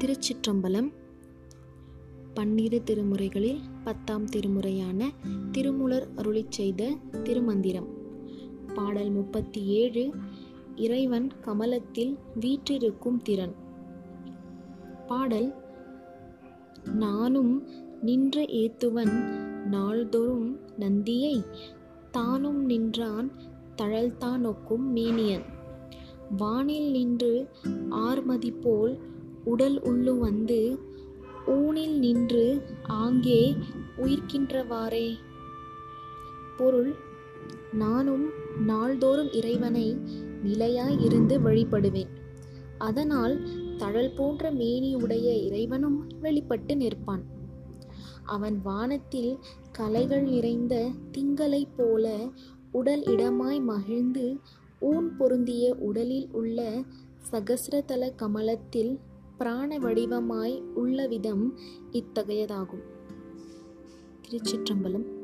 திருச்சிற்றம்பலம் பன்னிரு திருமுறைகளில் பத்தாம் திருமுறையான திருமுலர் அருளி செய்த திருமந்திரம். பாடல் முப்பத்தி ஏழு இறைவன் கமலத்தில் வீற்றிருக்கும் திறன். பாடல் நானும் நின்ற ஏத்துவன் நாள்தோறும் நந்தியை தானும் நின்றான் தழல்தானொக்கும் மேனியன். வானில் நின்று ஆர்மதி போல் உடல் உள்ளு வந்து ஊனில் நின்று ஆங்கே உயிர்க்கின்றவாறே. பொருள் நானும் நாள்தோறும் இறைவனை நிலையாய் இருந்து வழிபடுவேன். அதனால் தழல் போன்ற மேனியுடைய இறைவனும் வெளிப்பட்டு நிற்பான். அவன் வானத்தில் கலைகள் நிறைந்த திங்களைப் போல உடல் இடமாய் மகிழ்ந்து ஊன் பொருந்திய உடலில் உள்ள சகசிரதல கமலத்தில் பிராண வடிவமாய் உள்ள விதம் இத்தகையதாகும். திருச்சிற்றம்பலம்